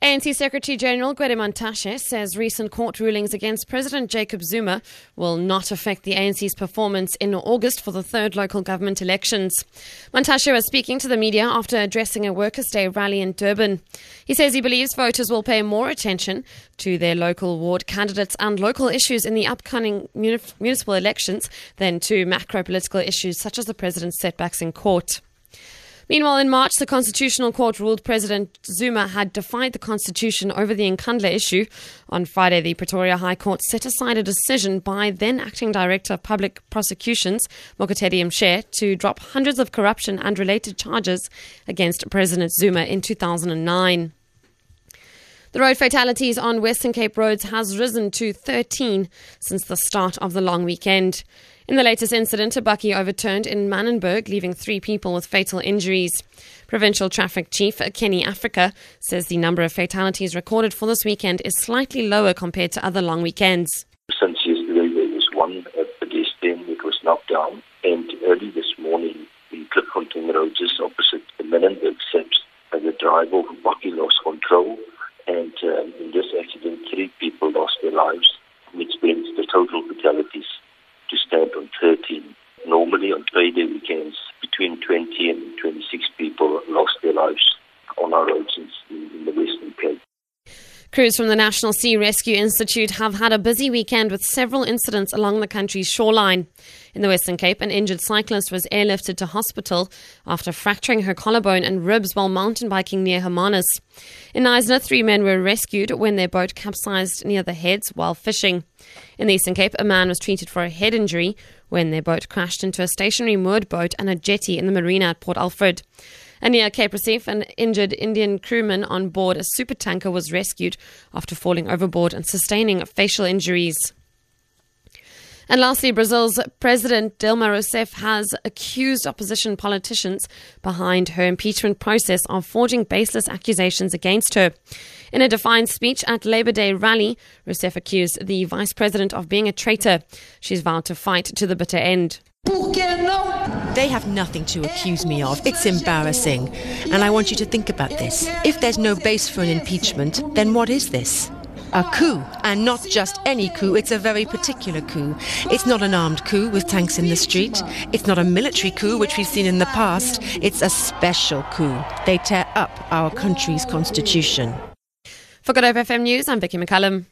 ANC Secretary General Gwede Mantashe says recent court rulings against President Jacob Zuma will not affect the ANC's performance in August for the third local government elections. Mantashe was speaking to the media after addressing a Workers' Day rally in Durban. He says he believes voters will pay more attention to their local ward candidates and local issues in the upcoming municipal elections than to macro political issues such as the president's setbacks in court. Meanwhile, in March, the Constitutional Court ruled President Zuma had defied the Constitution over the Nkandla issue. On Friday, the Pretoria High Court set aside a decision by then Acting Director of Public Prosecutions, Mokotedi Mpshe, to drop hundreds of corruption and related charges against President Zuma in 2009. The road fatalities on Western Cape roads has risen to 13 since the start of the long weekend. In the latest incident, a bakkie overturned in Manenberg, leaving three people with fatal injuries. Provincial Traffic Chief Kenny Africa says the number of fatalities recorded for this weekend is slightly lower compared to other long weekends. Since yesterday, there was one uh, pedestrian that was knocked down, and early this morning, in Klipfontein Road, just opposite the Manenberg steps, the driver of the bakkie lost control and um, in this accident, three people lost their lives, which brings the total fatalities on 13. Normally, on payday weekends, between 20 and 26 people lost their lives on our roads in, in the Western Cape. Crews from the National Sea Rescue Institute have had a busy weekend with several incidents along the country's shoreline. In the Western Cape, an injured cyclist was airlifted to hospital after fracturing her collarbone and ribs while mountain biking near Hermanus. In Knysna, three men were rescued when their boat capsized near the heads while fishing. In the Eastern Cape, a man was treated for a head injury when their boat crashed into a stationary moored boat and a jetty in the marina at Port Alfred. And near Cape Recife, an injured Indian crewman on board a supertanker was rescued after falling overboard and sustaining facial injuries. And lastly, Brazil's President Dilma Rousseff has accused opposition politicians behind her impeachment process of forging baseless accusations against her. In a defiant speech at Labor Day rally, Rousseff accused the vice president of being a traitor. She's vowed to fight to the bitter end. They have nothing to accuse me of. It's embarrassing. And I want you to think about this. If there's no base for an impeachment, then what is this? A coup, and not just any coup, it's a very particular coup. It's not an armed coup with tanks in the street. It's not a military coup, which we've seen in the past. It's a special coup. They tear up our country's constitution. For Good Hope FM News, I'm Vicky McCallum.